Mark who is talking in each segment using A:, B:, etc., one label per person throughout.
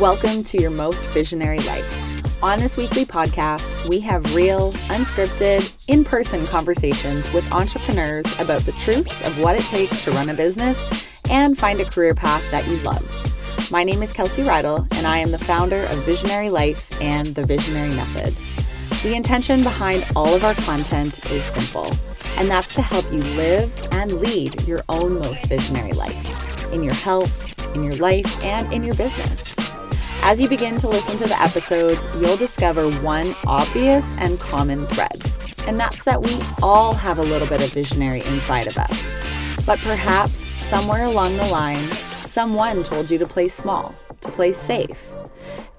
A: Welcome to your most visionary life. On this weekly podcast, we have real, unscripted, in person conversations with entrepreneurs about the truth of what it takes to run a business and find a career path that you love. My name is Kelsey Riddle, and I am the founder of Visionary Life and the Visionary Method. The intention behind all of our content is simple, and that's to help you live and lead your own most visionary life in your health, in your life, and in your business. As you begin to listen to the episodes, you'll discover one obvious and common thread, and that's that we all have a little bit of visionary inside of us. But perhaps somewhere along the line, someone told you to play small, to play safe,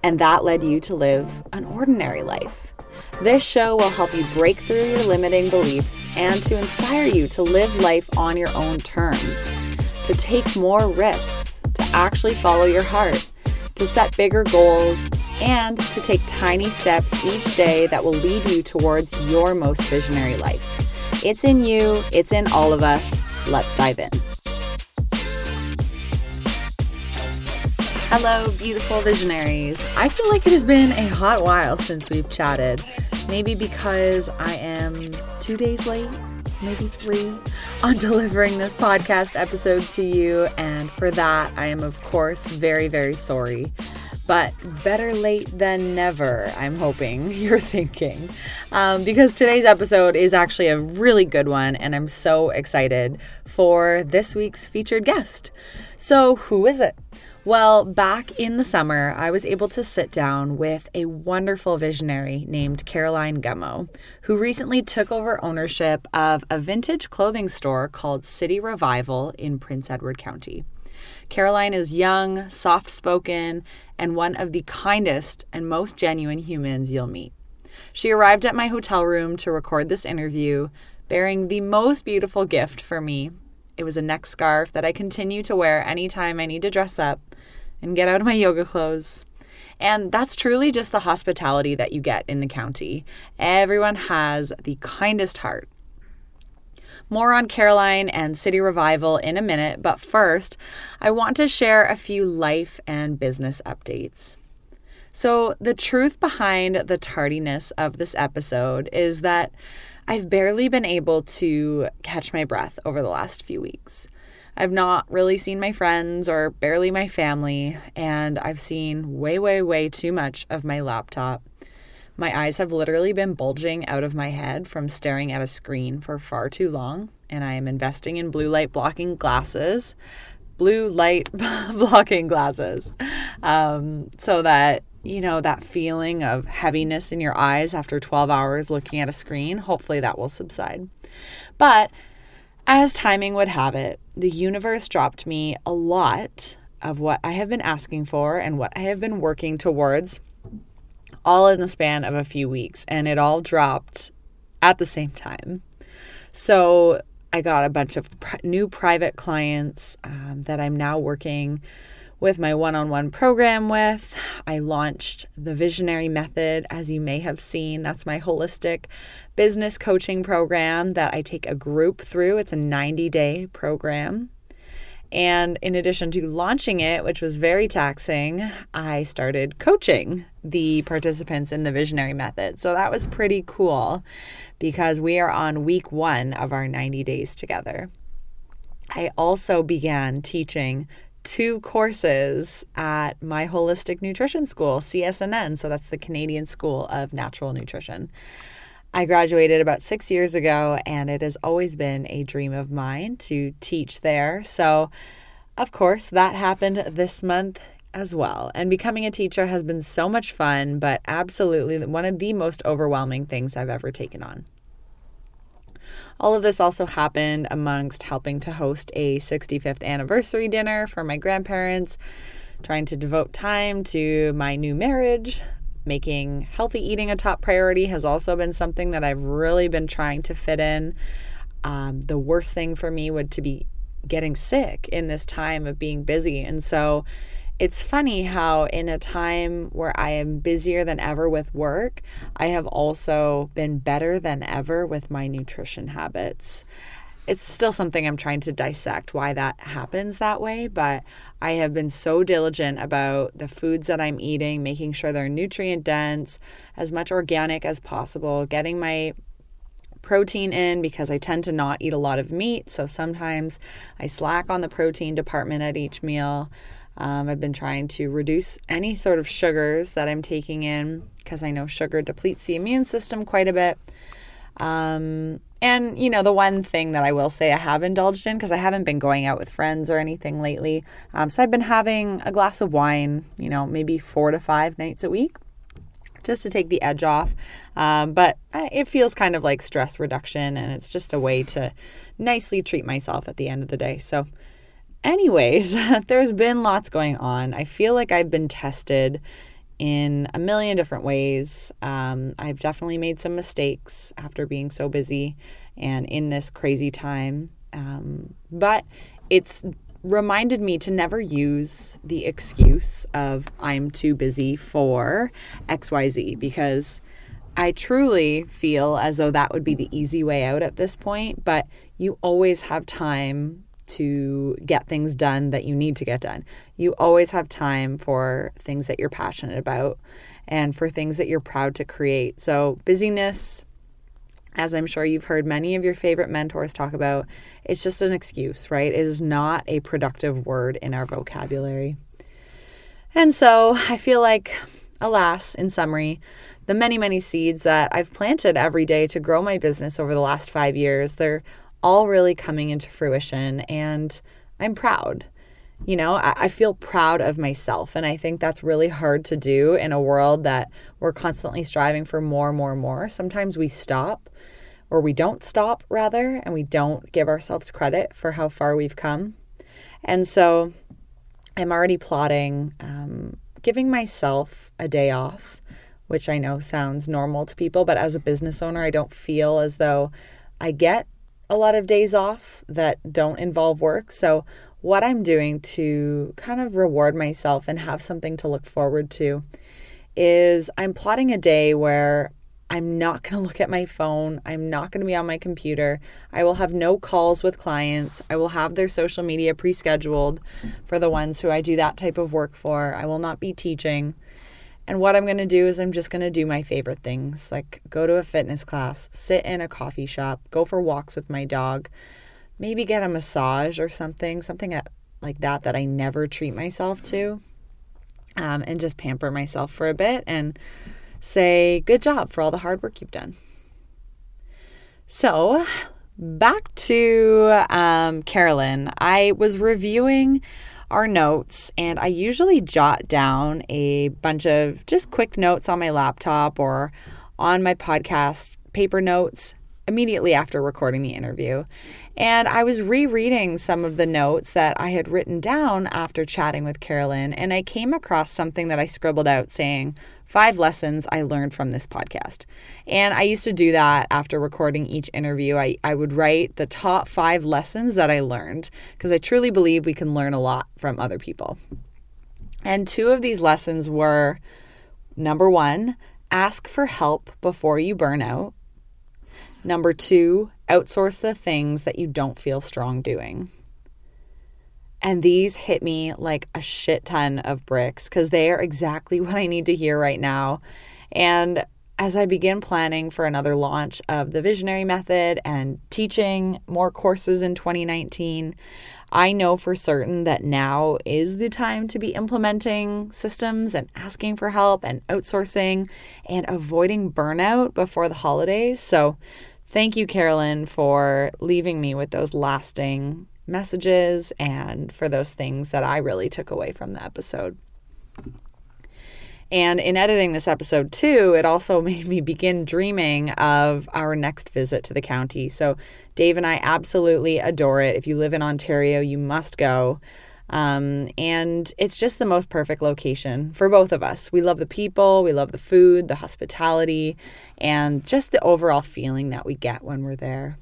A: and that led you to live an ordinary life. This show will help you break through your limiting beliefs and to inspire you to live life on your own terms, to take more risks, to actually follow your heart, to set bigger goals, and to take tiny steps each day that will lead you towards your most visionary life. It's in you, it's in all of us. Let's dive in. Hello, beautiful visionaries. I feel like it has been a hot while since we've chatted. Maybe because I am two days late, maybe three, on delivering this podcast episode to you. And for that, I am, of course, very, very sorry. But better late than never, I'm hoping you're thinking. Um, because today's episode is actually a really good one, and I'm so excited for this week's featured guest. So, who is it? Well, back in the summer, I was able to sit down with a wonderful visionary named Caroline Gummo, who recently took over ownership of a vintage clothing store called City Revival in Prince Edward County. Caroline is young, soft spoken, and one of the kindest and most genuine humans you'll meet. She arrived at my hotel room to record this interview, bearing the most beautiful gift for me. It was a neck scarf that I continue to wear anytime I need to dress up and get out of my yoga clothes. And that's truly just the hospitality that you get in the county. Everyone has the kindest heart. More on Caroline and City Revival in a minute, but first, I want to share a few life and business updates. So, the truth behind the tardiness of this episode is that I've barely been able to catch my breath over the last few weeks. I've not really seen my friends or barely my family, and I've seen way, way, way too much of my laptop. My eyes have literally been bulging out of my head from staring at a screen for far too long, and I am investing in blue light blocking glasses. Blue light blocking glasses. Um, so that, you know, that feeling of heaviness in your eyes after 12 hours looking at a screen, hopefully that will subside. But as timing would have it, the universe dropped me a lot of what I have been asking for and what I have been working towards, all in the span of a few weeks. And it all dropped at the same time. So I got a bunch of pr- new private clients um, that I'm now working with my one on one program with. I launched the Visionary Method, as you may have seen. That's my holistic business coaching program that I take a group through. It's a 90 day program. And in addition to launching it, which was very taxing, I started coaching the participants in the Visionary Method. So that was pretty cool because we are on week one of our 90 days together. I also began teaching two courses at my holistic nutrition school, CSNN. So that's the Canadian School of Natural Nutrition. I graduated about six years ago, and it has always been a dream of mine to teach there. So, of course, that happened this month as well. And becoming a teacher has been so much fun, but absolutely one of the most overwhelming things I've ever taken on. All of this also happened amongst helping to host a 65th anniversary dinner for my grandparents, trying to devote time to my new marriage. Making healthy eating a top priority has also been something that I've really been trying to fit in. Um, the worst thing for me would to be getting sick in this time of being busy. And so it's funny how, in a time where I am busier than ever with work, I have also been better than ever with my nutrition habits. it's still something I'm trying to dissect why that happens that way, but I have been so diligent about the foods that I'm eating, making sure they're nutrient dense, as much organic as possible, getting my protein in because I tend to not eat a lot of meat. So sometimes I slack on the protein department at each meal. Um, I've been trying to reduce any sort of sugars that I'm taking in because I know sugar depletes the immune system quite a bit. Um, and, you know, the one thing that I will say I have indulged in, because I haven't been going out with friends or anything lately. Um, so I've been having a glass of wine, you know, maybe four to five nights a week just to take the edge off. Um, but it feels kind of like stress reduction, and it's just a way to nicely treat myself at the end of the day. So, anyways, there's been lots going on. I feel like I've been tested in a million different ways. Um, I've definitely made some mistakes after being so busy and in this crazy time. Um, but it's reminded me to never use the excuse of I'm too busy for XYZ because I truly feel as though that would be the easy way out at this point, but you always have time to get things done that you need to get done. You always have time for things that you're passionate about and for things that you're proud to create. So, busyness, as I'm sure you've heard many of your favorite mentors talk about, it's just an excuse, right? It is not a productive word in our vocabulary. And so I feel like, alas, in summary, the many, many seeds that I've planted every day to grow my business over the last five years, they're all really coming into fruition and I'm proud. You know, I, I, feel proud of myself. And I think that's really hard to do in a world that we're constantly striving for more, more, more. Sometimes we stop or we don't stop, rather, and we don't give ourselves credit for how far we've come. And so I'm already plotting um, giving myself a day off, which I know sounds normal to people, but as a business owner, I don't feel as though I get a lot of days off that don't involve work. So, what I'm doing to kind of reward myself and have something to look forward to is I'm plotting a day where I'm not going to look at my phone. I'm not going to be on my computer. I will have no calls with clients. I will have their social media pre scheduled for the ones who I do that type of work for. I will not be teaching. And what I'm going to do is I'm just going to do my favorite things like go to a fitness class, sit in a coffee shop, go for walks with my dog, maybe get a massage or something, something like that that I never treat myself to, um, and just pamper myself for a bit and say, Good job for all the hard work you've done. So, back to um, Carolyn. I was reviewing our notes, and I usually jot down a bunch of just quick notes on my laptop or on my podcast paper notes immediately after recording the interview. And I was rereading some of the notes that I had written down after chatting with Carolyn, and I came across something that I scribbled out saying, Five lessons I learned from this podcast. And I used to do that after recording each interview. I, I would write the top five lessons that I learned because I truly believe we can learn a lot from other people. And two of these lessons were number one, ask for help before you burn out. Number two, outsource the things that you don't feel strong doing. And these hit me like a shit ton of bricks because they are exactly what I need to hear right now. And as I begin planning for another launch of the Visionary Method and teaching more courses in 2019, I know for certain that now is the time to be implementing systems and asking for help and outsourcing and avoiding burnout before the holidays. So, Thank you, Carolyn, for leaving me with those lasting messages and for those things that I really took away from the episode. And in editing this episode too, it also made me begin dreaming of our next visit to the county. So, Dave and I absolutely adore it. If you live in Ontario, you must go. Um, and it's just the most perfect location for both of us. We love the people, we love the food, the hospitality, and just the overall feeling that we get when we're there.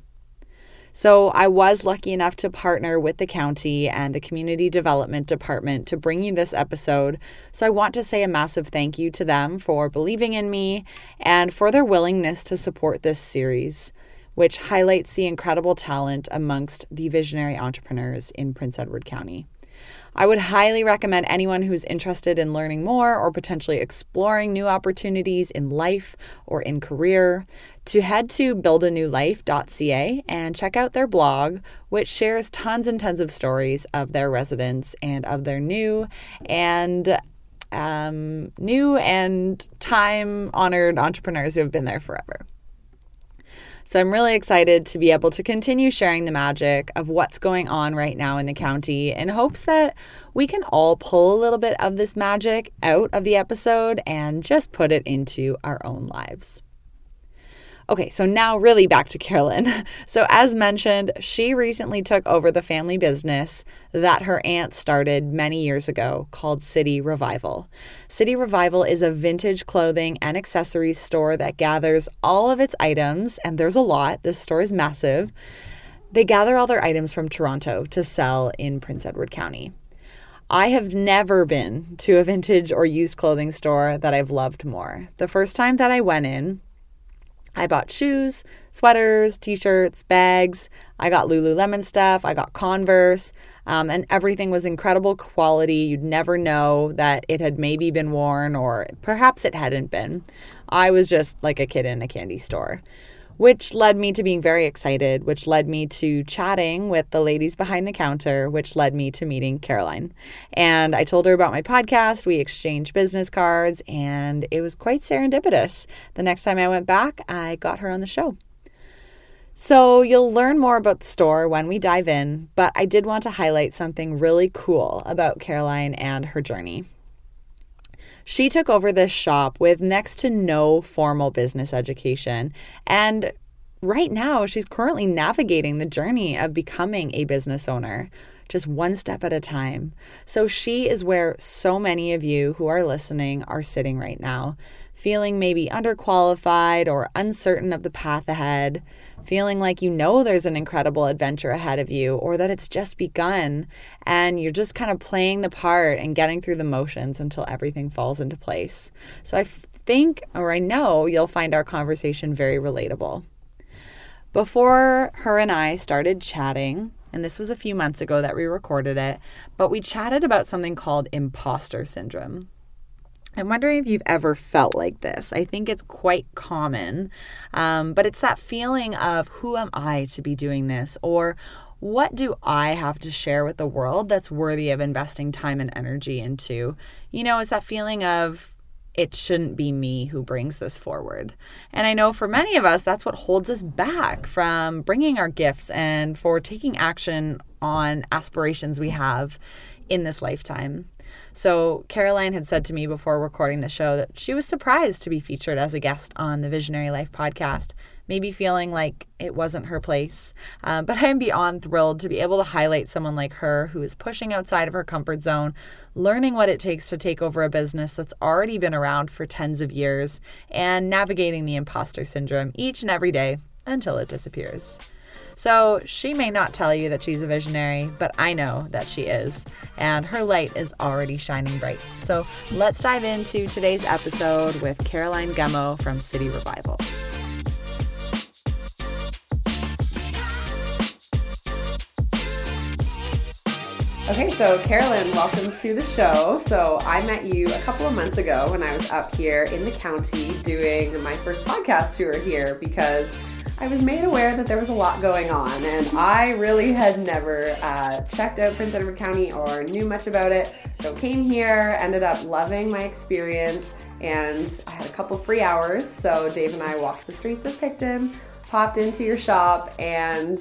A: So, I was lucky enough to partner with the county and the community development department to bring you this episode. So, I want to say a massive thank you to them for believing in me and for their willingness to support this series. which highlights the incredible talent amongst the visionary entrepreneurs in Prince Edward County. I would highly recommend anyone who's interested in learning more or potentially exploring new opportunities in life or in career to head to buildanewlife.ca and check out their blog, which shares tons and tons of stories of their residents and of their new and um, new and time honored entrepreneurs who have been there forever. So I'm really excited to be able to continue sharing the magic of what's going on right now in the county in hopes that we can all pull a little bit of this magic out of the episode and just put it into our own lives. Okay, so now really back to Carolyn. So, as mentioned, she recently took over the family business that her aunt started many years ago called City Revival. City Revival is a vintage clothing and accessories store that gathers all of its items, and there's a lot. This store is massive. They gather all their items from Toronto to sell in Prince Edward County. I have never been to a vintage or used clothing store that I've loved more. The first time that I went in, I bought shoes, sweaters, t shirts, bags. I got Lululemon stuff. I got Converse. Um, and everything was incredible quality. You'd never know that it had maybe been worn or perhaps it hadn't been. I was just like a kid in a candy store which led me to being very excited, which led me to chatting with the ladies behind the counter, which led me to meeting Caroline. And I told her about my podcast. We exchanged business cards, and it was quite serendipitous. The next time I went back, I got her on the show. So you'll learn more about the store when we dive in, but I did want to highlight something really cool about Caroline and her journey. She took over this shop with next to no formal business education. And right now, she's currently navigating the journey of becoming a business owner, just one step at a time. So she is where so many of you who are listening are sitting right now, feeling maybe underqualified or uncertain of the path ahead feeling like you know there's an incredible adventure ahead of you or that it's just begun and you're just kind of playing the part and getting through the motions until everything falls into place. So I think, or I know, you'll find our conversation very relatable. Before her and I started chatting, and this was a few months ago that we recorded it, but we chatted about something called imposter syndrome. I'm wondering if you've ever felt like this. I think it's quite common, um, but it's that feeling of who am I to be doing this? Or what do I have to share with the world that's worthy of investing time and energy into? You know, it's that feeling of it shouldn't be me who brings this forward. And I know for many of us, that's what holds us back from bringing our gifts and for taking action on aspirations we have in this lifetime. So, Caroline had said to me before recording the show that she was surprised to be featured as a guest on the Visionary Life podcast, maybe feeling like it wasn't her place. Um, but I am beyond thrilled to be able to highlight someone like her who is pushing outside of her comfort zone, learning what it takes to take over a business that's already been around for tens of years, and navigating the imposter syndrome each and every day until it disappears. So she may not tell you that she's a visionary, but I know that she is, and her light is already shining bright. So let's dive into today's episode with Caroline Gummo from City Revival. Okay, so Carolyn, welcome to the show. So I met you a couple of months ago when I was up here in the county doing my first podcast tour here because I was made aware that there was a lot going on, and I really had never uh, checked out Prince Edward County or knew much about it. So came here, ended up loving my experience, and I had a couple free hours. So Dave and I walked the streets of Picton, popped into your shop, and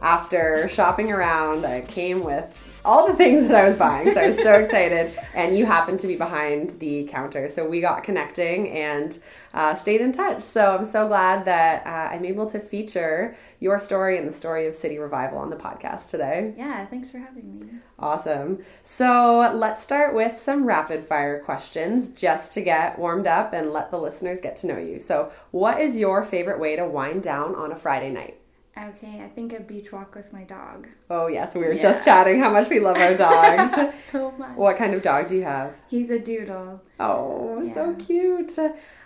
A: after shopping around, I came with all the things that I was buying. So I was so excited. And you happened to be behind the counter. So we got connecting and uh, stayed in touch. So I'm so glad that uh, I'm able to feature your story and the story of City Revival on the podcast today.
B: Yeah, thanks for having me.
A: Awesome. So let's start with some rapid fire questions just to get warmed up and let the listeners get to know you. So, what is your favorite way to wind down on a Friday night?
B: Okay, I think a beach walk with my dog.
A: Oh yes, we were yeah. just chatting how much we love our dogs.
B: so much.
A: What kind of dog do you have?
B: He's a doodle.
A: Oh, yeah. so cute.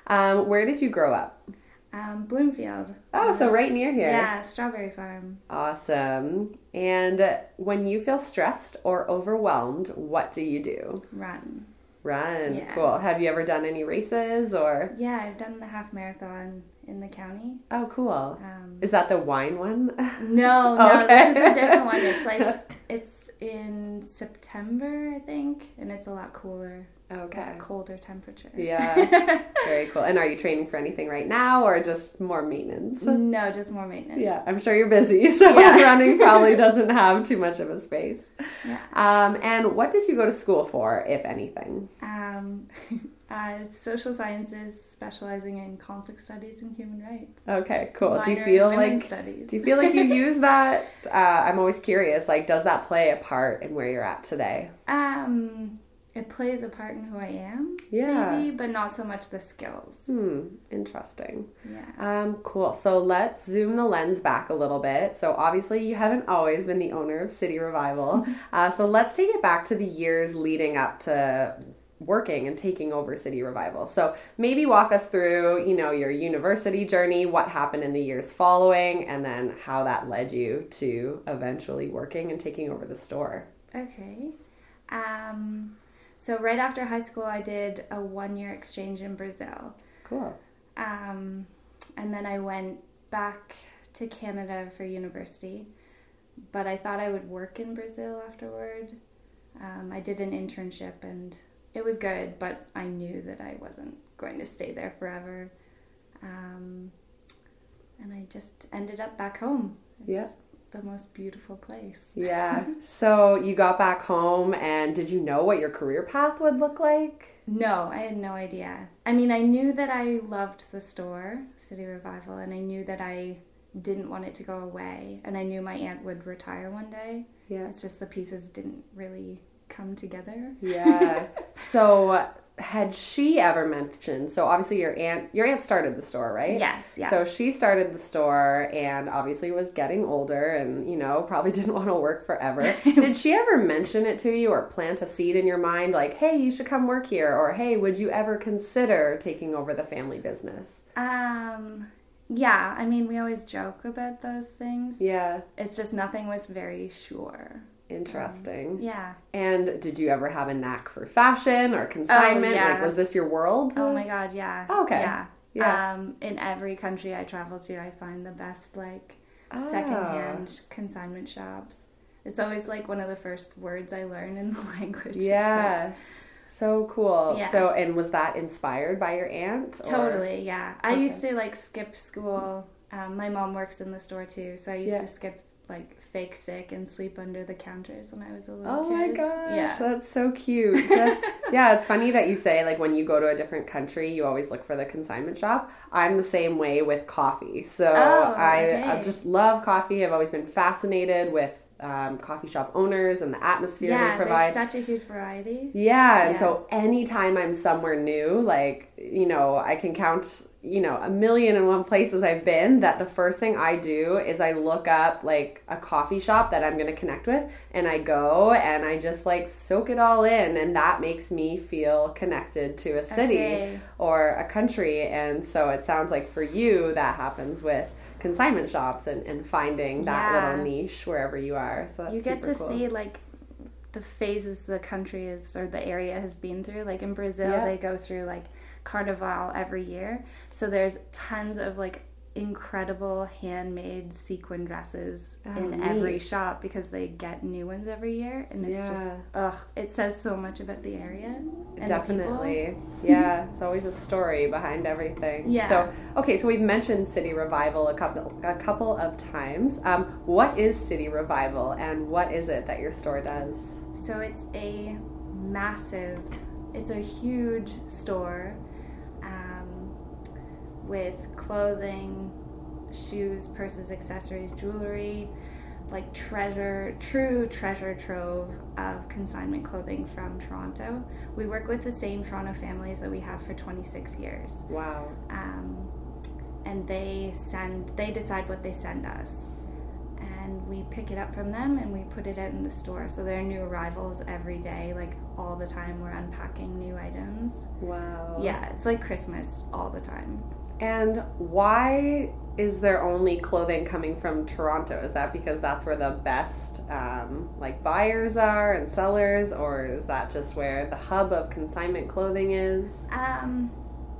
A: Um, where did you grow up?
B: Um, Bloomfield.
A: Oh, so right near here.
B: Yeah, Strawberry Farm.
A: Awesome. And when you feel stressed or overwhelmed, what do you do?
B: Run.
A: Run.
B: Yeah.
A: Cool. Have you ever done any races or?
B: Yeah, I've done the half marathon in the county.
A: Oh, cool.
B: Um,
A: Is that the wine one?
B: no, no,
A: Okay.
B: this is a different one. It's like it's in September, I think, and it's a lot cooler.
A: okay.
B: colder temperature.
A: Yeah. Very cool. And are you training for anything right now or just more maintenance?
B: no, just more maintenance.
A: Yeah, I'm sure you're busy, so
B: Yeah.
A: running probably doesn't have too much of a space.
B: Yeah.
A: Um, and what did you go to school for, if anything?
B: Um, uh, social sciences, specializing in conflict studies and human rights.
A: Okay, cool. do you feel like
B: studies?
A: do you feel like you use that? Uh, I'm always curious. Like, does that play a part in where you're at today?
B: um, it plays a part in who I am.
A: Yeah.
B: Maybe, but not so much the skills.
A: Hmm. Interesting.
B: Yeah.
A: Um, cool. So let's zoom the lens back a little bit. So obviously, you haven't always been the owner of City Revival. uh, so let's take it back to the years leading up to working and taking over City Revival. So maybe walk us through, you know, your university journey, what happened in the years following, and then how that led you to eventually working and taking over the store.
B: Okay. Um, so right after high school, I did a one-year exchange in Brazil.
A: Cool.
B: Um, and then I went back to Canada for university, but I thought I would work in Brazil afterward. Um, I did an internship and it was good, but I knew that I wasn't going to stay there forever. Um, and I just ended up back home. It's
A: Yeah.
B: the most beautiful place.
A: Yeah. so you got back home, and did you know what your career path would look like?
B: No, I had no idea. I mean, I knew that I loved the store, City Revival, and I knew that I didn't want it to go away, and I knew my aunt would retire one day.
A: Yeah.
B: It's just the pieces didn't really come together.
A: Yeah. so had she ever mentioned so obviously your aunt your aunt started the store, right?
B: Yes, yeah.
A: So she started the store and obviously was getting older and you know probably didn't want to work forever. Did she ever mention it to you or plant a seed in your mind like, "Hey, you should come work here," or "Hey, would you ever consider taking over the family business?"
B: um, yeah, I mean, we always joke about those things.
A: Yeah.
B: It's just nothing was very sure.
A: Interesting.
B: Yeah.
A: And did you ever have a knack for fashion or consignment?
B: yeah.
A: Like was this your world?
B: Oh my god, yeah.
A: Oh, okay.
B: Yeah.
A: Yeah.
B: Um, in every country I travel to, I find the best like
A: Ah.
B: secondhand consignment shops. It's always like one of the first words I learn in the language.
A: Yeah. So cool.
B: Yeah.
A: So, and was that inspired by your aunt? or-
B: totally, yeah. I
A: Okay.
B: used to like skip school. Um, my mom works in the store too, so I used
A: Yeah.
B: to skip like fake sick and sleep under the counters when I was a little
A: Oh
B: kid.
A: my gosh,
B: Yeah.
A: that's so cute. Yeah, it's funny that you say like when you go to a different country, you always look for the consignment shop. I'm the same way with coffee. So
B: Oh,
A: I, I just love coffee. I've always been fascinated with um, coffee shop owners and the atmosphere
B: yeah,
A: they provide.
B: there's such a huge variety.
A: Yeah, and
B: Yeah.
A: so anytime I'm somewhere new, like, you know, I can count, you know, a million and one places I've been that the first thing I do is I look up like a coffee shop that I'm going to connect with and I go and I just like soak it all in and that makes me feel connected to a city
B: Okay.
A: or a country and so it sounds like for you that happens with consignment shops and, and finding that
B: Yeah.
A: little niche wherever you are. So that's
B: you get to
A: cool.
B: see like the phases the country is or the area has been through like in brazil
A: Yeah.
B: they go through like carnival every year so there's tons of like incredible handmade sequin dresses
A: Oh,
B: in every shop because they get new ones every year and it's
A: Yeah.
B: just ugh it says so much about the area and the.
A: Definitely. Yeah, it's always a story behind everything.
B: Yeah.
A: So, okay, so we've mentioned City Revival a couple a couple of times. Um, what is City Revival and what is it that your store does?
B: So it's a massive, it's a huge store with clothing, shoes, purses, accessories, jewelry, like treasure, true treasure trove of consignment clothing from Toronto. We work with the same Toronto families that we have for 26 years.
A: Wow.
B: Um, and they send, they decide what they send us and we pick it up from them and we put it out in the store. So there are new arrivals every day, like all the time. We're unpacking new items.
A: Wow.
B: Yeah, it's like Christmas all the time.
A: And why is there only clothing coming from Toronto? Is that because that's where the best um, like buyers are and sellers, or is that just where the hub of consignment clothing is?
B: Um,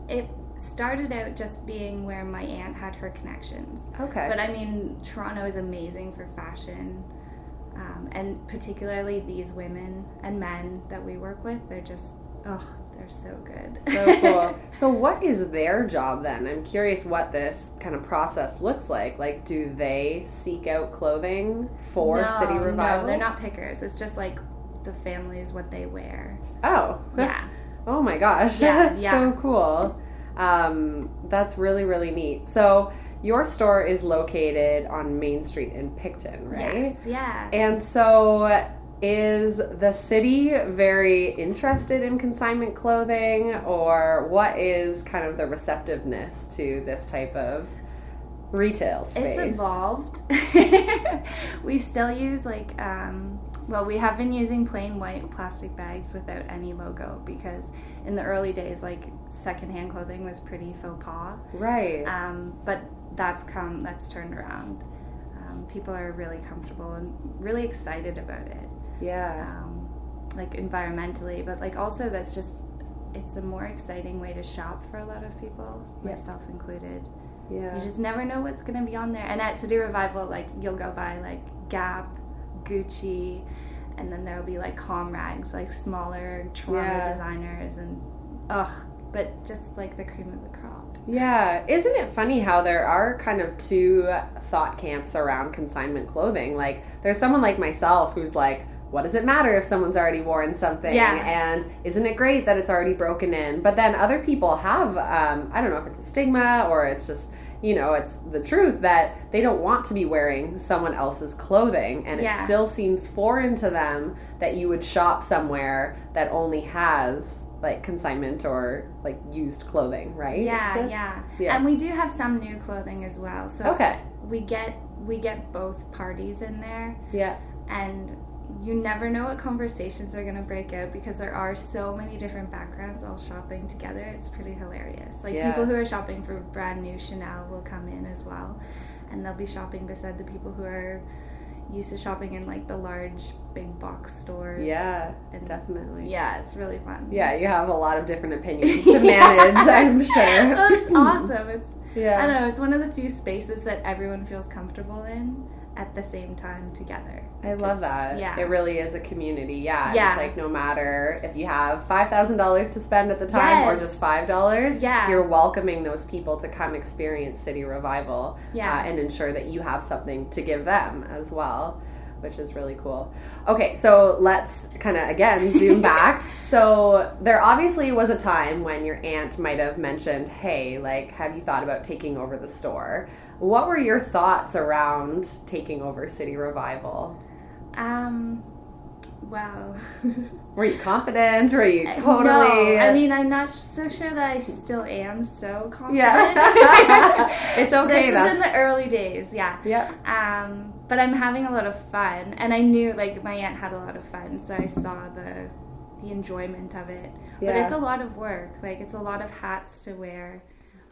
B: it started out just being where my aunt had her connections.
A: Okay.
B: But I mean, Toronto is amazing for fashion. Um, and particularly these women and men that we work with, they're just, oh, they're so good.
A: so cool. so, what is their job then? I'm curious what this kind of process looks like. Like, do they seek out clothing for
B: no,
A: City Revival?
B: No, they're not pickers. It's just like the family is what they wear.
A: Oh.
B: Yeah.
A: oh my gosh.
B: Yeah,
A: That's
B: yeah.
A: so cool. Um, that's really, really neat. So, your store is located on Main Street in Picton, right?
B: Yes, yeah.
A: And so, is the city very interested in consignment clothing, or what is kind of the receptiveness to this type of retail space?
B: It's evolved. we still use like um, well, we have been using plain white plastic bags without any logo because in the early days, like secondhand clothing was pretty faux pas.
A: Right.
B: Um, but that's come, that's turned around. Um, people are really comfortable and really excited about it,
A: yeah.
B: um, like environmentally, but like also that's just it's a more exciting way to shop for a lot of people,
A: Yeah.
B: myself included.
A: Yeah.
B: You just never know what's gonna be on there. And at City Revival, like you'll go by like Gap, Gucci, and then there'll be like Comrags, like smaller Toronto
A: Yeah.
B: designers, and ugh, but just like the cream of the crop.
A: Yeah, isn't it funny how there are kind of two thought camps around consignment clothing? Like, there's someone like myself who's like, what does it matter if someone's already worn something?
B: Yeah.
A: And isn't it great that it's already broken in? But then other people have, um, I don't know if it's a stigma or it's just, you know, it's the truth that they don't want to be wearing someone else's clothing. And it still seems foreign to them that you would shop somewhere that only has like consignment or like used clothing, right?
B: Yeah,
A: So-
B: yeah,
A: yeah.
B: And we do have some new clothing as well. So
A: Okay.
B: we get we get both parties in there,
A: Yeah.
B: and you never know what conversations are gonna break out because there are so many different backgrounds all shopping together. It's pretty hilarious. Like
A: Yeah.
B: people who are shopping for brand new Chanel will come in as well, and they'll be shopping beside the people who are used to shopping in like the large big box stores.
A: Yeah,
B: And-
A: definitely.
B: Yeah, it's really fun.
A: Yeah, you have a lot of different opinions to manage, I'm sure.
B: Oh, it's awesome. It's
A: Yeah.
B: I don't know. It's one of the few spaces that everyone feels comfortable in at the same time together.
A: I love that.
B: Yeah.
A: It really is a community. Yeah.
B: Yeah.
A: It's like no matter if you have $5,000 to spend at the time or just $5,
B: Yeah.
A: you're welcoming those people to come experience City Revival
B: Yeah.
A: uh, and ensure that you have something to give them as well. Which is really cool. Okay, so let's kind of again zoom back. So, there obviously was a time when your aunt might have mentioned, Hey, like, have you thought about taking over the store? What were your thoughts around taking over City Revival?
B: Um. Well.
A: Were you confident? Were you totally?
B: No, I mean, I'm not so sure that I still am so confident.
A: Yeah. It's okay,
B: This is in the early days, yeah.
A: Yeah.
B: Um, but I'm having a lot of fun, and I knew like my aunt had a lot of fun, so I saw the the enjoyment of it. But it's a lot of work. Like it's a lot of hats to wear.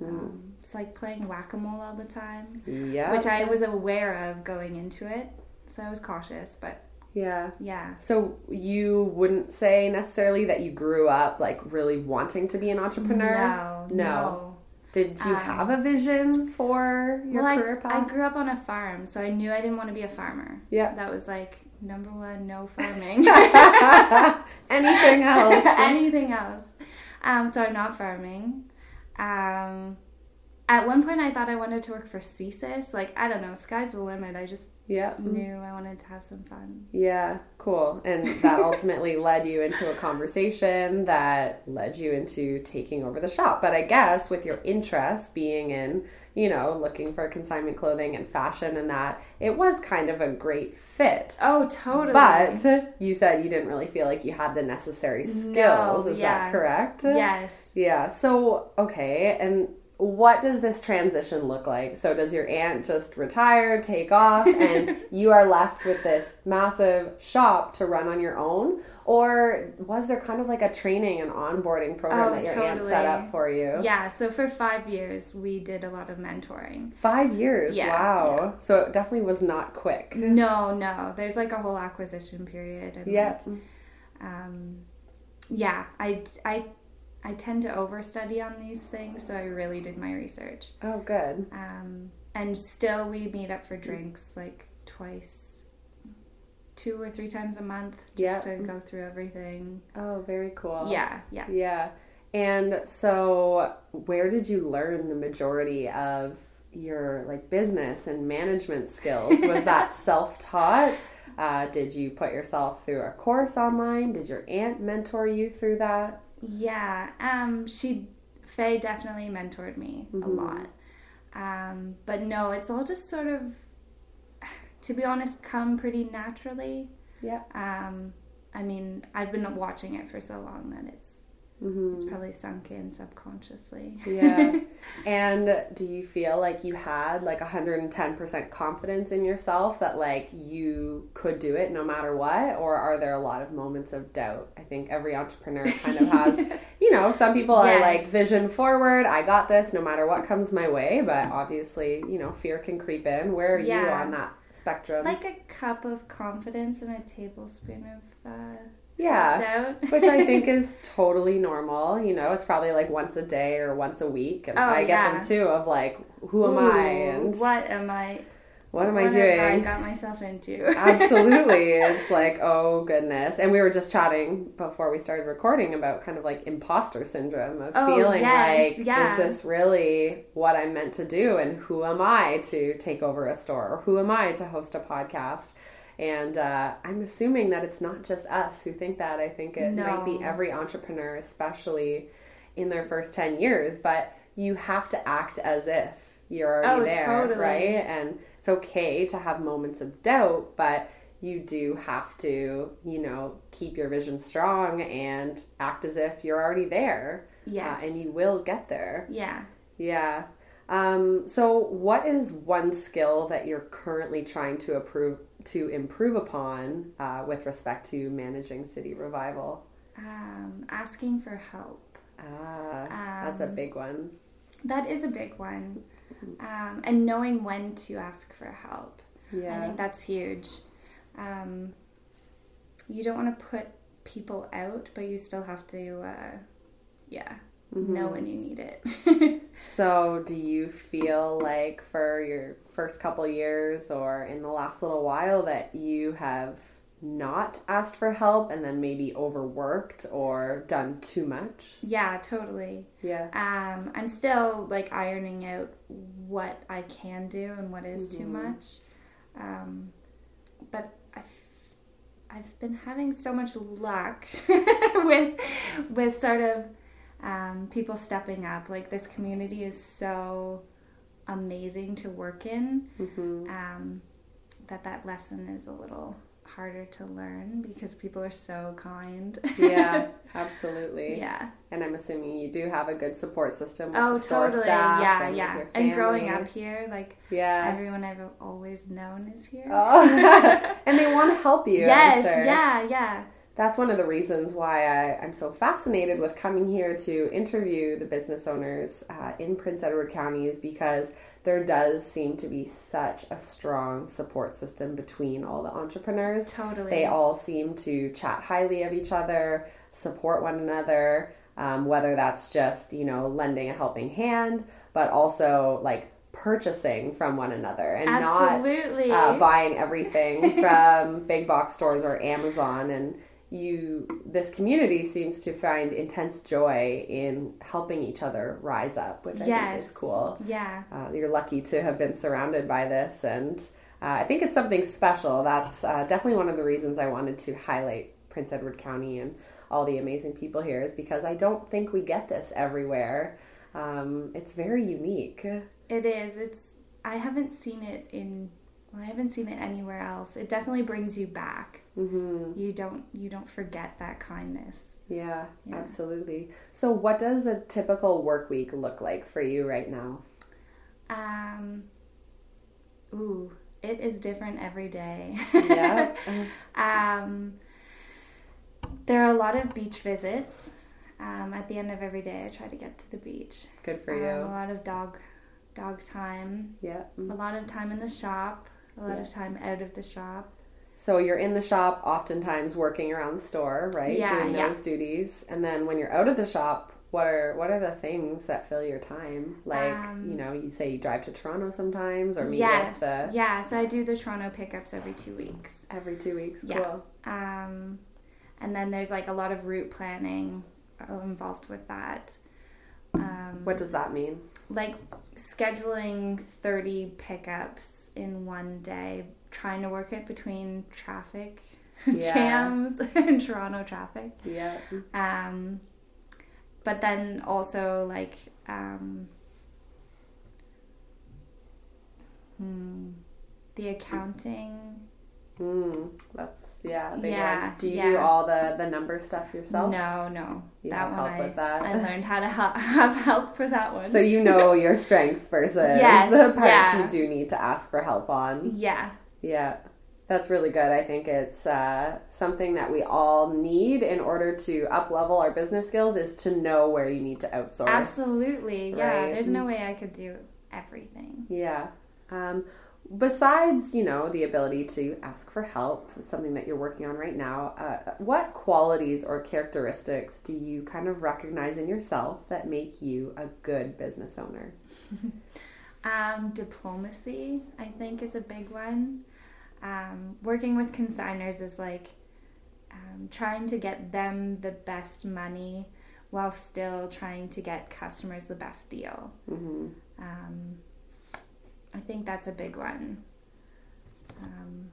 A: Mm.
B: Um, it's like playing whack a mole all the time,
A: Yeah.
B: which I was aware of going into it, so I was cautious. But
A: Yeah.
B: yeah,
A: So you wouldn't say necessarily that you grew up like really wanting to be an entrepreneur?
B: no, no.
A: Did you
B: Um,
A: have a vision for your
B: well,
A: career
B: I, I grew up on a farm, so I knew I didn't want to be a farmer.
A: Yeah.
B: That was like number one, no farming.
A: Anything else?
B: Anything else. Um, so I'm not farming. Um, at one point, I thought I wanted to work for CSIS. Like, I don't know, sky's the limit. I just
A: yeah.
B: knew mm-hmm. I wanted to have some fun.
A: Yeah, cool. And that ultimately led you into a conversation that led you into taking over the shop. But I guess with your interest being in, you know, looking for consignment clothing and fashion and that, it was kind of a great fit.
B: Oh, totally.
A: But you said you didn't really feel like you had the necessary skills.
B: No,
A: Is
B: yeah.
A: that correct?
B: yes.
A: Yeah. So, okay. And what does this transition look like? So does your aunt just retire, take off, and you are left with this massive shop to run on your own? Or was there kind of like a training and onboarding program
B: Oh,
A: that your aunt set
B: totally.
A: up for you?
B: Yeah, so for five years, we did a lot of mentoring.
A: Five years.
B: Yeah,
A: wow. So it definitely was not quick.
B: No, no, there's like a whole acquisition period. And
A: Yeah.
B: like, um, yeah, I, I, I tend to overstudy on these things, so I really did my research.
A: Oh, good.
B: Um, and still, we meet up for drinks like twice, two or three times a month, just
A: Yeah.
B: to go through everything.
A: Oh, very cool.
B: Yeah, yeah.
A: Yeah. And so, where did you learn the majority of your like business and management skills? Was that self-taught? Uh, did you put yourself through a course online? Did your aunt mentor you through that?
B: Yeah, um, she, Faye definitely mentored me a
A: Mhm.
B: lot. Um, but no, it's all just sort of, to be honest, come pretty naturally.
A: Yeah.
B: Um, I mean, I've been watching it for so long that it's
A: hmm
B: it's probably sunk in subconsciously.
A: Yeah. and do you feel like you had like 110% confidence in yourself that like you could do it no matter what? Or are there a lot of moments of doubt? I think every entrepreneur kind of has, you know, some people are like vision forward, I got this no matter what comes my way. But obviously, you know, fear can creep in. Where are you on that spectrum?
B: like a cup of confidence and a tablespoon of uh,
A: Yeah. which I think is totally normal. You know, it's probably like once a day or once a week, and
B: Oh,
A: I get
B: yeah.
A: them too. Of like, who am I and
B: what am I?
A: what am I
B: what I
A: doing?
B: got myself into?
A: Absolutely, it's like, oh goodness. And we were just chatting before we started recording about kind of like imposter syndrome of
B: Oh,
A: feeling
B: yes,
A: like,
B: yeah.
A: is this really what I'm meant to do, and who am I to take over a store, or who am I to host a podcast? And uh, I'm assuming that it's not just us who think that. I think it might be every entrepreneur, especially in their first 10 years. But you have to act as if you're already
B: Oh,
A: there,
B: totally.
A: right? And it's okay to have moments of doubt, but you do have to, you know, keep your vision strong and act as if you're already there.
B: yes.
A: Uh, and you will get there.
B: yeah.
A: Yeah. Um, so, what is one skill that you're currently trying to approve to improve upon uh, with respect to managing City Revival?
B: Um, asking for help.
A: Ah, that's a
B: Um,
A: big one.
B: That is a big one. Um, and knowing when to ask for help. I think that's huge. Um, you don't want to put people out, but you still have to, uh, yeah,
A: Mm-hmm.
B: know when you need it.
A: So, do you feel like for your first couple years or in the last little while that you have not asked for help and then maybe overworked or done too much?
B: yeah, totally.
A: Yeah.
B: Um, I'm still like ironing out what I can do and what is too
A: Mhm.
B: much. Um, but I've, I've been having so much luck with with sort of um, people stepping up. Like this community is so amazing to work in
A: hmm
B: um, that that lesson is a little harder to learn because people are so kind.
A: Yeah, absolutely.
B: yeah.
A: And I'm assuming you do have a good support system with
B: Oh, totally. Yeah,
A: and
B: yeah. And growing up here, like
A: Yeah.
B: everyone I've always known is here.
A: Oh. and they want to help you.
B: Yes,
A: sure.
B: yeah, yeah.
A: That's one of the reasons why I, I'm so fascinated with coming here to interview the business owners uh, in Prince Edward County is because there does seem to be such a strong support system between all the entrepreneurs.
B: Totally.
A: They all seem to chat highly of each other, support one another, um, whether that's just, you know, lending a helping hand, but also like purchasing from one another and
B: Absolutely.
A: not uh, buying everything from big box stores or Amazon. And you, this community seems to find intense joy in helping each other rise up, which I think is cool
B: Yeah.
A: uh, you're lucky to have been surrounded by this and uh, i think it's something special that's uh, definitely one of the reasons i wanted to highlight prince edward county and all the amazing people here is because i don't think we get this everywhere um, it's very unique
B: It is. It's I haven't seen it in well, I haven't seen it anywhere else. It definitely brings you back.
A: Mm-hmm.
B: You don't you don't forget that kindness.
A: Yeah,
B: Yeah.
A: absolutely. So, what does a typical work week look like for you right now?
B: Um, ooh, it is different every day.
A: Yeah.
B: um, there are a lot of beach visits. Um, at the end of every day, I try to get to the beach.
A: Good for
B: Um, a lot of dog, dog time.
A: Yeah.
B: A lot of time in the shop. A lot of time out of the shop.
A: So you're in the shop, oftentimes working around the store, right?
B: Yeah,
A: Doing
B: yeah.
A: those duties, and then when you're out of the shop, what are what are the things that fill your time? Like
B: Um,
A: you know, you say you drive to Toronto sometimes, or meet
B: yes,
A: with the
B: yeah. So I do the Toronto pickups every two weeks.
A: every two weeks.
B: Yeah.
A: Cool.
B: Um, and then there's like a lot of route planning uh, involved with that. Um,
A: What does that mean?
B: like scheduling 30 pickups in one day, trying to work it between traffic
A: Yeah.
B: jams and Toronto traffic.
A: Yeah.
B: Um, but then also like um, hmm, the accounting.
A: Mm, that's yeah.
B: Yeah,
A: one. Do you do all the the number stuff yourself?
B: No, no,
A: You
B: that one
A: help
B: I,
A: with that?
B: I learned how to help, have help for that one.
A: So you know your strengths versus
B: Yes,
A: the parts
B: yeah.
A: you do need to ask for help on.
B: yeah,
A: Yeah, that's really good. I think it's uh, something that we all need in order to up level our business skills is to know where you need to outsource.
B: absolutely. Yeah, there's no way I could do everything.
A: Yeah. Um, besides, you know, the ability to ask for help, something that you're working on right now, uh, what qualities or characteristics do you kind of recognize in yourself that make you a good business owner?
B: Um, diplomacy, I think, is a big one. Um, working with consigners is like um, trying to get them the best money while still trying to get customers the best deal.
A: hmm
B: Um, I think that's a big one. Um,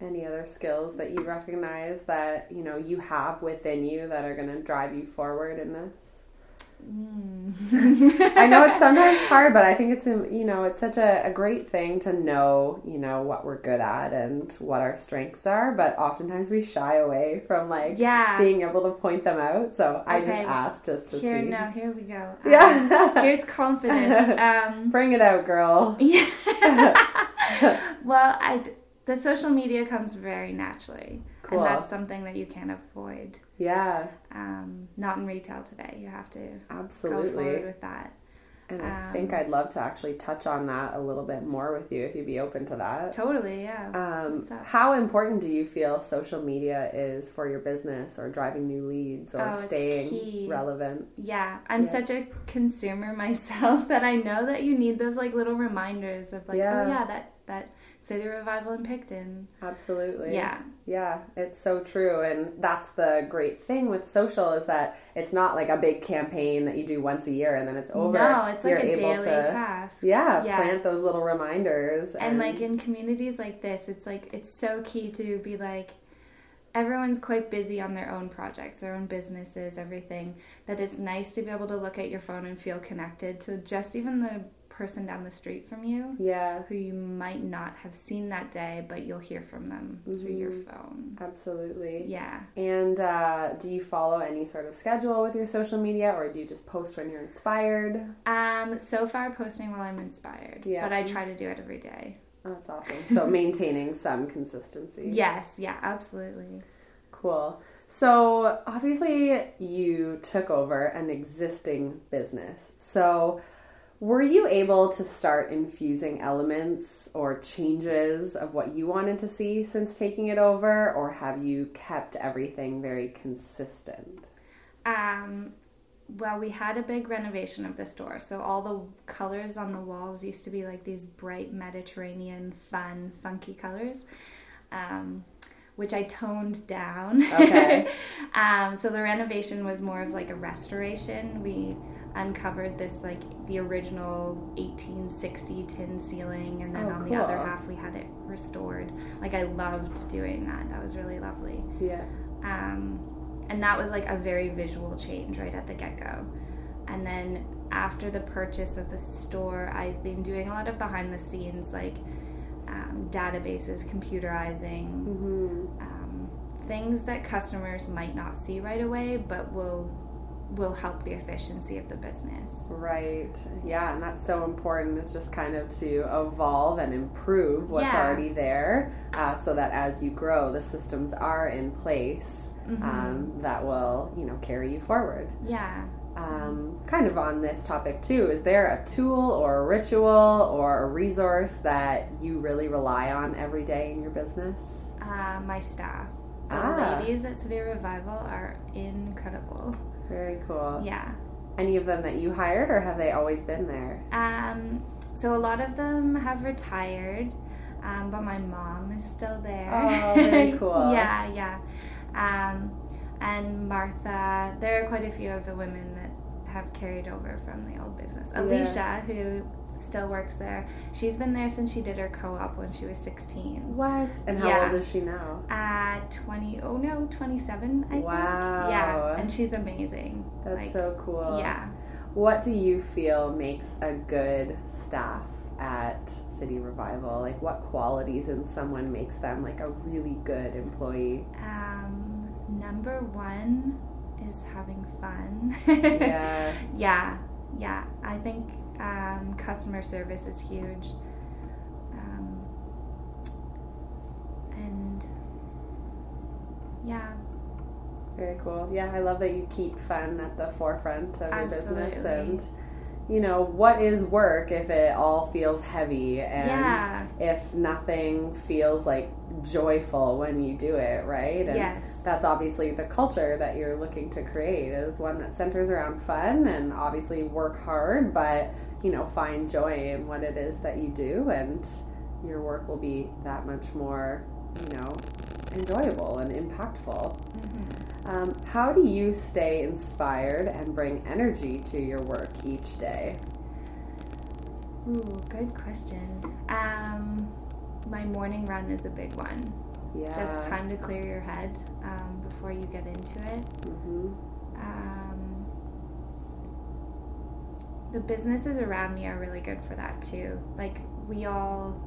A: Any other skills that you recognize that you know you have within you that are going to drive you forward in this?
B: Mm.
A: I know it's sometimes hard, but I think it's you know it's such a, a great thing to know you know what we're good at and what our strengths are. But oftentimes we shy away from like
B: yeah.
A: being able to point them out. So I just asked just to
B: Here,
A: see.
B: no, here we go. Um,
A: Yeah,
B: Here's confidence. Um,
A: bring it out, girl.
B: Yeah. well, I the social media comes very naturally,
A: Cool.
B: and that's something that you can't avoid.
A: Yeah,
B: Um, not in retail today. You have to absolutely go forward with that.
A: And I
B: Um,
A: think I'd love to actually touch on that a little bit more with you if you'd be open to that.
B: Totally, yeah.
A: Um, how important do you feel social media is for your business or driving new leads or
B: Oh,
A: staying relevant?
B: Yeah, I'm
A: Yeah.
B: such a consumer myself that I know that you need those like little reminders of like,
A: Yeah.
B: oh yeah, that that city revival in Picton.
A: Absolutely.
B: Yeah,
A: Yeah, it's so true. And that's the great thing with social is that it's not like a big campaign that you do once a year and then it's over.
B: no, it's like
A: You're
B: a
A: able
B: daily
A: to,
B: task.
A: Yeah,
B: Yeah.
A: plant those little reminders.
B: and like in communities like this it's like it's so key to be like everyone's quite busy on their own projects their own businesses everything that it's nice to be able to look at your phone and feel connected to just even the person down the street from you
A: yeah,
B: who you might not have seen that day but you'll hear from them through your phone
A: absolutely.
B: yeah
A: And uh, do you follow any sort of schedule with your social media or do you just post when you're inspired?
B: um so far posting while i'm inspired
A: Yeah.
B: but i try to do it every day
A: Oh, that's awesome. So maintaining some consistency.
B: yes yeah absolutely
A: Cool. So obviously you took over an existing business. So were you able to start infusing elements or changes of what you wanted to see since taking it over or have you kept everything very consistent?
B: Um, well, we had a big renovation of the store, so all the colors on the walls used to be like these bright Mediterranean, fun, funky colors, um, which I toned down.
A: Okay.
B: um, so the renovation was more of like a restoration. We uncovered this like the original 1860 tin ceiling, and then
A: Oh,
B: on the other half we had it restored. Like I loved doing that. That was really lovely.
A: Yeah.
B: Um, and that was like a very visual change right at the get go. And then after the purchase of the store, I've been doing a lot of behind the scenes, like um, databases, computerizing,
A: Mm-hmm.
B: um, things that customers might not see right away, but will will help the efficiency of the business.
A: Right. Yeah, and that's so important. Is just kind of to evolve and improve what's
B: Yeah.
A: already there, uh, so that as you grow, the systems are in place
B: Mm-hmm.
A: um, that will, you know, carry you forward.
B: Yeah.
A: Um, kind of on this topic too, is there a tool or a ritual or a resource that you really rely on every day in your business?
B: Uh, my staff, the
A: Ah.
B: ladies at City Revival, are incredible.
A: Very cool.
B: Yeah.
A: Any of them that you hired, or have they always been there?
B: Um, so a lot of them have retired, um, but my mom is still there.
A: Oh, very cool.
B: yeah, yeah. Um, and Martha, there are quite a few of the women that have carried over from the old business. Alicia, who still works there, she's been there since she did her co-op when she was 16.
A: What? And how
B: Yeah.
A: old is she now?
B: At 20, oh no, 27, I
A: Wow.
B: think. Yeah, and she's amazing.
A: That's
B: like,
A: so cool.
B: Yeah.
A: What do you feel makes a good staff at City Revival? Like, what qualities in someone makes them like a really good employee?
B: Um, number one is having fun.
A: Yeah.
B: yeah, yeah. I think um, customer service is huge. Um, and yeah,
A: Very cool. Yeah, I love that you keep fun at the forefront of your business and you know, what is work if it all feels heavy and
B: Yeah.
A: if nothing feels like joyful when you do it, right? And
B: yes,
A: that's obviously the culture that you're looking to create is one that centers around fun and obviously work hard, but you know, find joy in what it is that you do and your work will be that much more, you know, enjoyable and impactful.
B: Mhm.
A: Um, how do you stay inspired and bring energy to your work each day?
B: Ooh, good question. Um, my morning run is a big one.
A: Yeah.
B: Just time to clear your head um, before you get into it.
A: hmm
B: Um, the businesses around me are really good for that too. Like we all,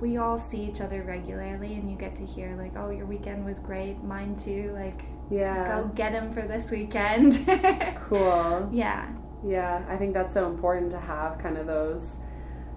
B: we all see each other regularly, and you get to hear like, "Oh, your weekend was great. Mine too. Like,
A: Yeah.
B: go get him for this weekend."
A: Cool.
B: yeah,
A: Yeah, I think that's so important to have kind of those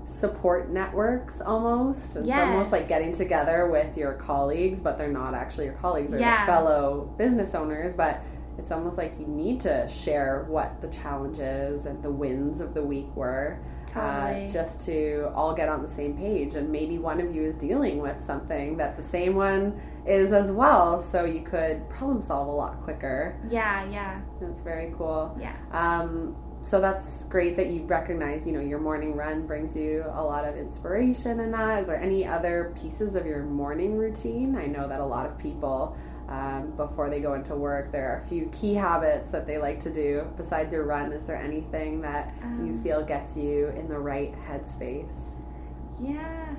A: support networks almost. It's almost like getting together with your colleagues, but they're not actually your colleagues, they're
B: Yeah.
A: the fellow business owners, but it's almost like you need to share what the challenges and the wins of the week were.
B: Totally.
A: Uh, just to all get on the same page and maybe one of you is dealing with something that the same one is as well so you could problem solve a lot quicker
B: yeah, yeah,
A: that's very cool
B: yeah.
A: um, so that's great that you recognize, you know, your morning run brings you a lot of inspiration in that. Is there any other pieces of your morning routine? I know that a lot of people, um, before they go into work, there are a few key habits that they like to do. Besides your run, is there anything that you
B: Um,
A: feel gets you in the right headspace?
B: Yeah,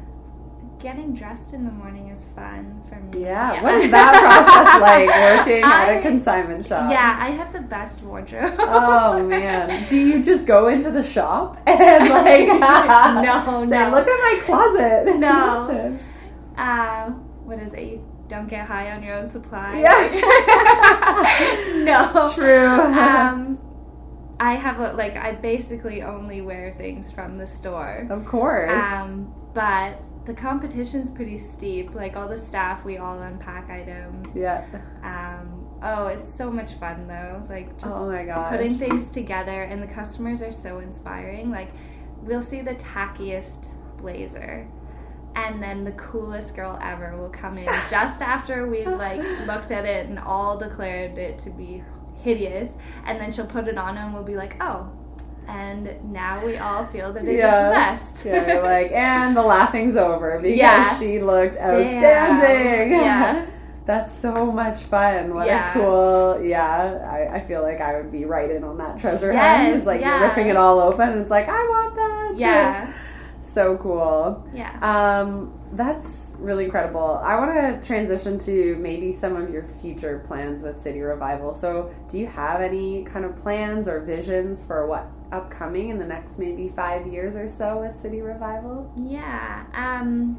B: getting dressed in the morning is fun for me.
A: Yeah. What is that process like working at a consignment shop?
B: Yeah, I have the best wardrobe.
A: Oh man! Do you just go into the shop and like
B: No,
A: say,
B: no.
A: "Look at my closet"? It's
B: No.
A: massive."
B: Um, what is it? You don't get high on your own supply.
A: Yeah.
B: no.
A: True.
B: Um, I have a, like I basically only wear things from the store.
A: of course.
B: Um, but the competition's pretty steep. Like all the staff, we all unpack items.
A: yeah.
B: Um, oh, it's so much fun though. Like just
A: oh my god.
B: putting things together and the customers are so inspiring like we'll see the tackiest blazer and then the coolest girl ever will come in just after we've like looked at it and all declared it to be hideous and then she'll put it on and we'll be like oh and now we all feel that it is
A: Yeah.
B: the best
A: yeah, like, and the laughing's over because
B: Yeah.
A: she looks
B: Damn.
A: outstanding.
B: yeah
A: That's so much fun. What
B: Yeah.
A: a cool, yeah. I, I feel like I would be right in on that treasure hunt.
B: Yes,
A: It's like
B: yeah.
A: you're ripping it all open and it's like, I want that. too.
B: yeah
A: So cool.
B: yeah
A: Um, that's really incredible. I want to transition to maybe some of your future plans with City Revival. So, do you have any kind of plans or visions for what upcoming in the next maybe five years or so with City Revival?
B: Yeah. Um,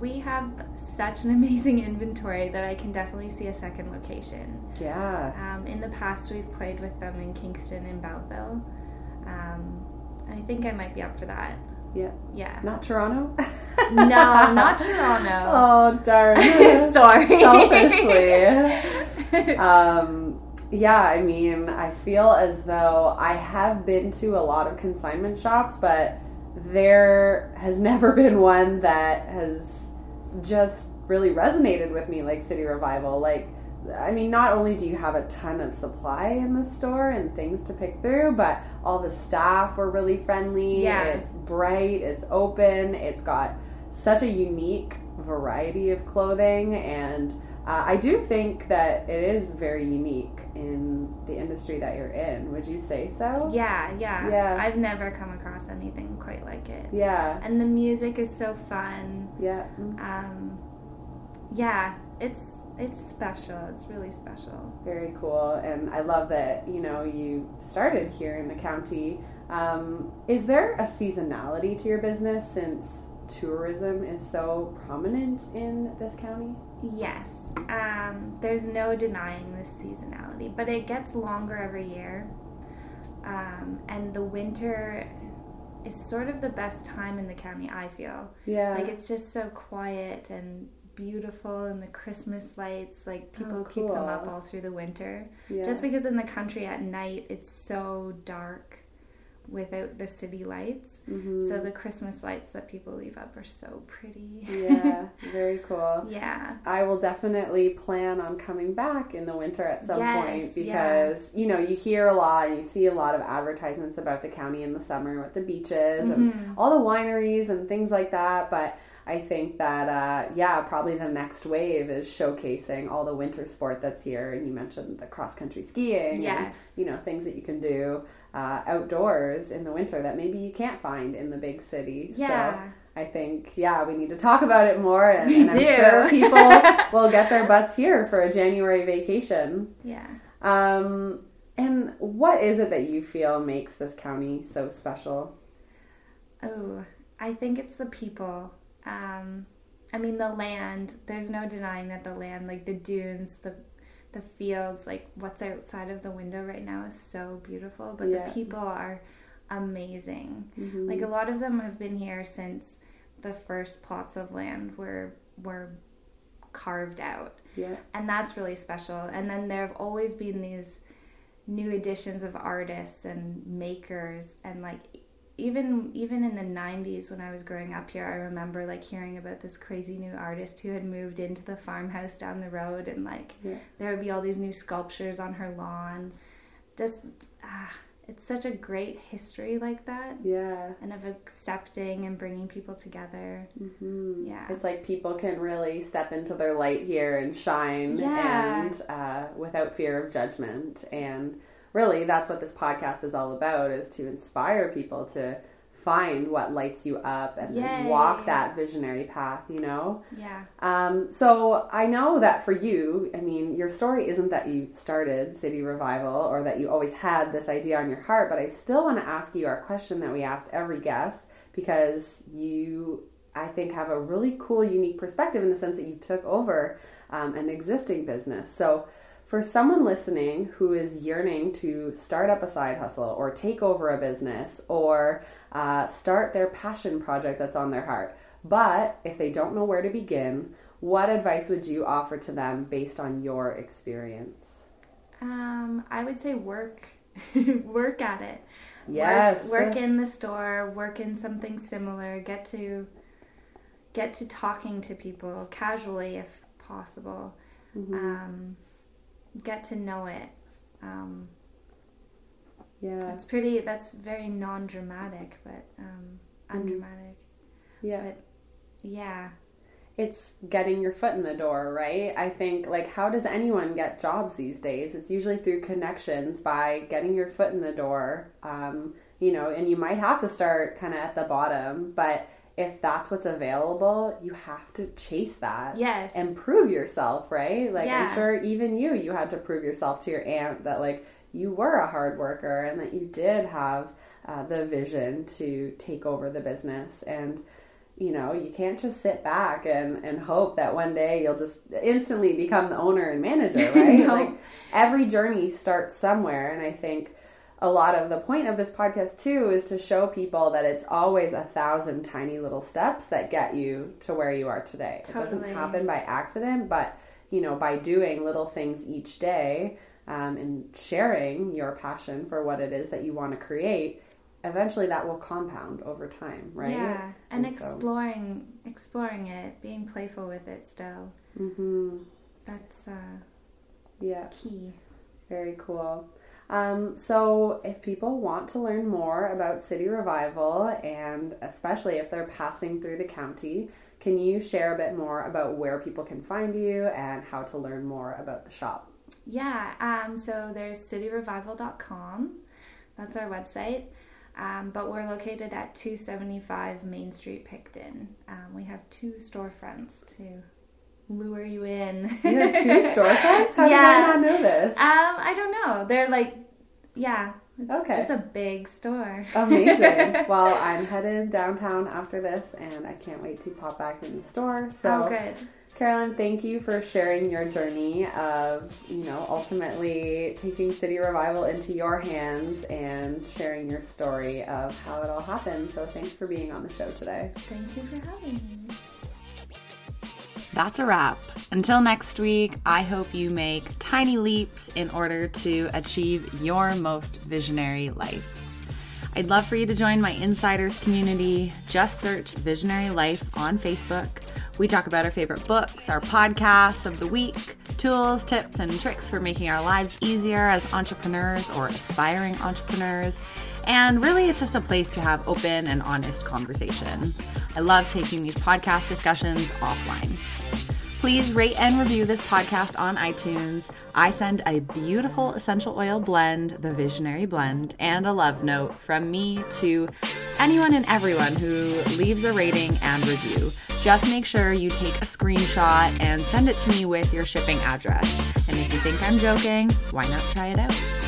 B: we have such an amazing inventory that I can definitely see a second location.
A: Yeah.
B: Um, in the past, we've played with them in Kingston and Belleville. Um, I think I might be up for that.
A: Yeah.
B: Yeah.
A: Not Toronto?
B: No, not Toronto.
A: Oh, darn.
B: Sorry.
A: Selfishly. um, yeah, I mean, I feel as though I have been to a lot of consignment shops, but there has never been one that has just really resonated with me like City Revival. Like, I mean, not only do you have a ton of supply in the store and things to pick through, but all the staff were really friendly.
B: Yeah.
A: It's bright, it's open, it's got such a unique variety of clothing, and uh, I do think that it is very unique in the industry that you're in. Would you say so?
B: Yeah, yeah.
A: Yeah.
B: I've never come across anything quite like it.
A: Yeah.
B: And the music is so fun.
A: Yeah.
B: Um, yeah, it's it's special. It's really special.
A: Very cool. And I love that, you know, you started here in the county. Um, is there a seasonality to your business since tourism is so prominent in this county?
B: Yes, um, there's no denying this seasonality, but it gets longer every year. Um, and the winter is sort of the best time in the county, I feel.
A: Yeah.
B: Like it's just so quiet and beautiful, and the Christmas lights, like people
A: Oh,
B: keep them up all through the winter.
A: yeah.
B: Just because in the country at night it's so dark without the city lights.
A: Mhm.
B: So the Christmas lights that people leave up are so pretty.
A: yeah, very cool.
B: yeah.
A: I will definitely plan on coming back in the winter at some point
B: Yes, yeah.
A: because you know you hear a lot and you see a lot of advertisements about the county in the summer with the beaches and
B: Mhm.
A: all the wineries and things like that. But I think that uh, yeah, probably the next wave is showcasing all the winter sport that's here. And you mentioned the cross country skiing, and,
B: Yes.
A: you know things that you can do uh, outdoors in the winter that maybe you can't find in the big city. So
B: Yeah.
A: I think, yeah, we need to talk about it more, and,
B: We
A: and I'm sure people will get their butts here for a January vacation.
B: Yeah.
A: Um, and what is it that you feel makes this county so special?
B: Oh, I think it's the people. Um, I mean, the land. There's no denying that the land, like the dunes, the the fields, like what's outside of the window right now is so beautiful. But
A: Yeah.
B: the people are amazing.
A: Mhm.
B: Like a lot of them have been here since the first plots of land were were carved out.
A: Yeah,
B: and that's really special. And then there have always been these new additions of artists and makers, and like even even in the 90s when I was growing up here, I remember like hearing about this crazy new artist who had moved into the farmhouse down the road, and like
A: Yeah.
B: there would be all these new sculptures on her lawn. Just ah, it's such a great history like that,
A: yeah.
B: and of accepting and bringing people together.
A: hmm
B: Yeah.
A: It's like people can really step into their light here and shine,
B: Yeah.
A: and uh, without fear of judgment. And really, that's what this podcast is all about: is to inspire people to find what lights you up and
B: Yay.
A: walk that visionary path. You know.
B: Yeah.
A: Um, so I know that for you, I mean, your story isn't that you started City Revival or that you always had this idea on your heart, but I still want to ask you our question that we asked every guest because you, I think, have a really cool, unique perspective in the sense that you took over um, an existing business. So for someone listening who is yearning to start up a side hustle or take over a business or uh, start their passion project that's on their heart, but if they don't know where to begin, what advice would you offer to them based on your experience?
B: Um, I would say work, work at it.
A: Yes.
B: Work, work in the store. Work in something similar. Get to, get to talking to people casually if possible.
A: Mhm.
B: Um, get to know it. Um,
A: yeah.
B: it's pretty. That's very non-dramatic, but um, undramatic.
A: Yeah.
B: But yeah,
A: it's getting your foot in the door, right? I think, like, how does anyone get jobs these days? It's usually through connections by getting your foot in the door, um, you know, and you might have to start kind of at the bottom, but if that's what's available, you have to chase that.
B: yes,
A: And prove yourself, right? Like, I'm sure even you, you had to prove yourself to your aunt that, like, you were a hard worker and that you did have uh, the vision to take over the business and you know you can't just sit back and, and hope that one day you'll just instantly become the owner and manager right
B: No.
A: like every journey starts somewhere and i think a lot of the point of this podcast too is to show people that it's always a thousand tiny little steps that get you to where you are today it doesn't happen by accident but you know by doing little things each day um, and sharing your passion for what it is that you want to create eventually that will compound over time right
B: Yeah, and,
A: And so-
B: exploring exploring it, being playful with it still.
A: hmm
B: That's uh,
A: yeah
B: key.
A: Very cool. Um, so, if people want to learn more about City Revival, and especially if they're passing through the county, can you share a bit more about where people can find you and how to learn more about the shop?
B: Yeah, um, so there's cityrevival.com. That's our website. Um, but we're located at 275 Main Street, Picton. Um, we have two storefronts to lure you in.
A: You have two storefronts? How did I
B: Yeah.
A: not know this?
B: Um, I don't know. They're like, yeah. It's,
A: Okay.
B: It's a big store.
A: Amazing. well, I'm headed downtown after this, and I can't wait to pop back in the store. So,
B: oh, good.
A: Carolyn, thank you for sharing your journey of, you know, ultimately taking City Revival into your hands and sharing your story of how it all happened. So thanks for being on the show today.
B: Thank you for having me.
C: That's a wrap. Until next week, I hope you make tiny leaps in order to achieve your most visionary life. I'd love for you to join my insiders community. Just search Visionary Life on Facebook. We talk about our favorite books, our podcasts of the week, tools, tips, and tricks for making our lives easier as entrepreneurs or aspiring entrepreneurs. And really, it's just a place to have open and honest conversation. I love taking these podcast discussions offline. Please rate and review this podcast on iTunes. I send a beautiful essential oil blend, the Visionary Blend, and a love note from me to anyone and everyone who leaves a rating and review. Just make sure you take a screenshot and send it to me with your shipping address. And if you think I'm joking, why not try it out?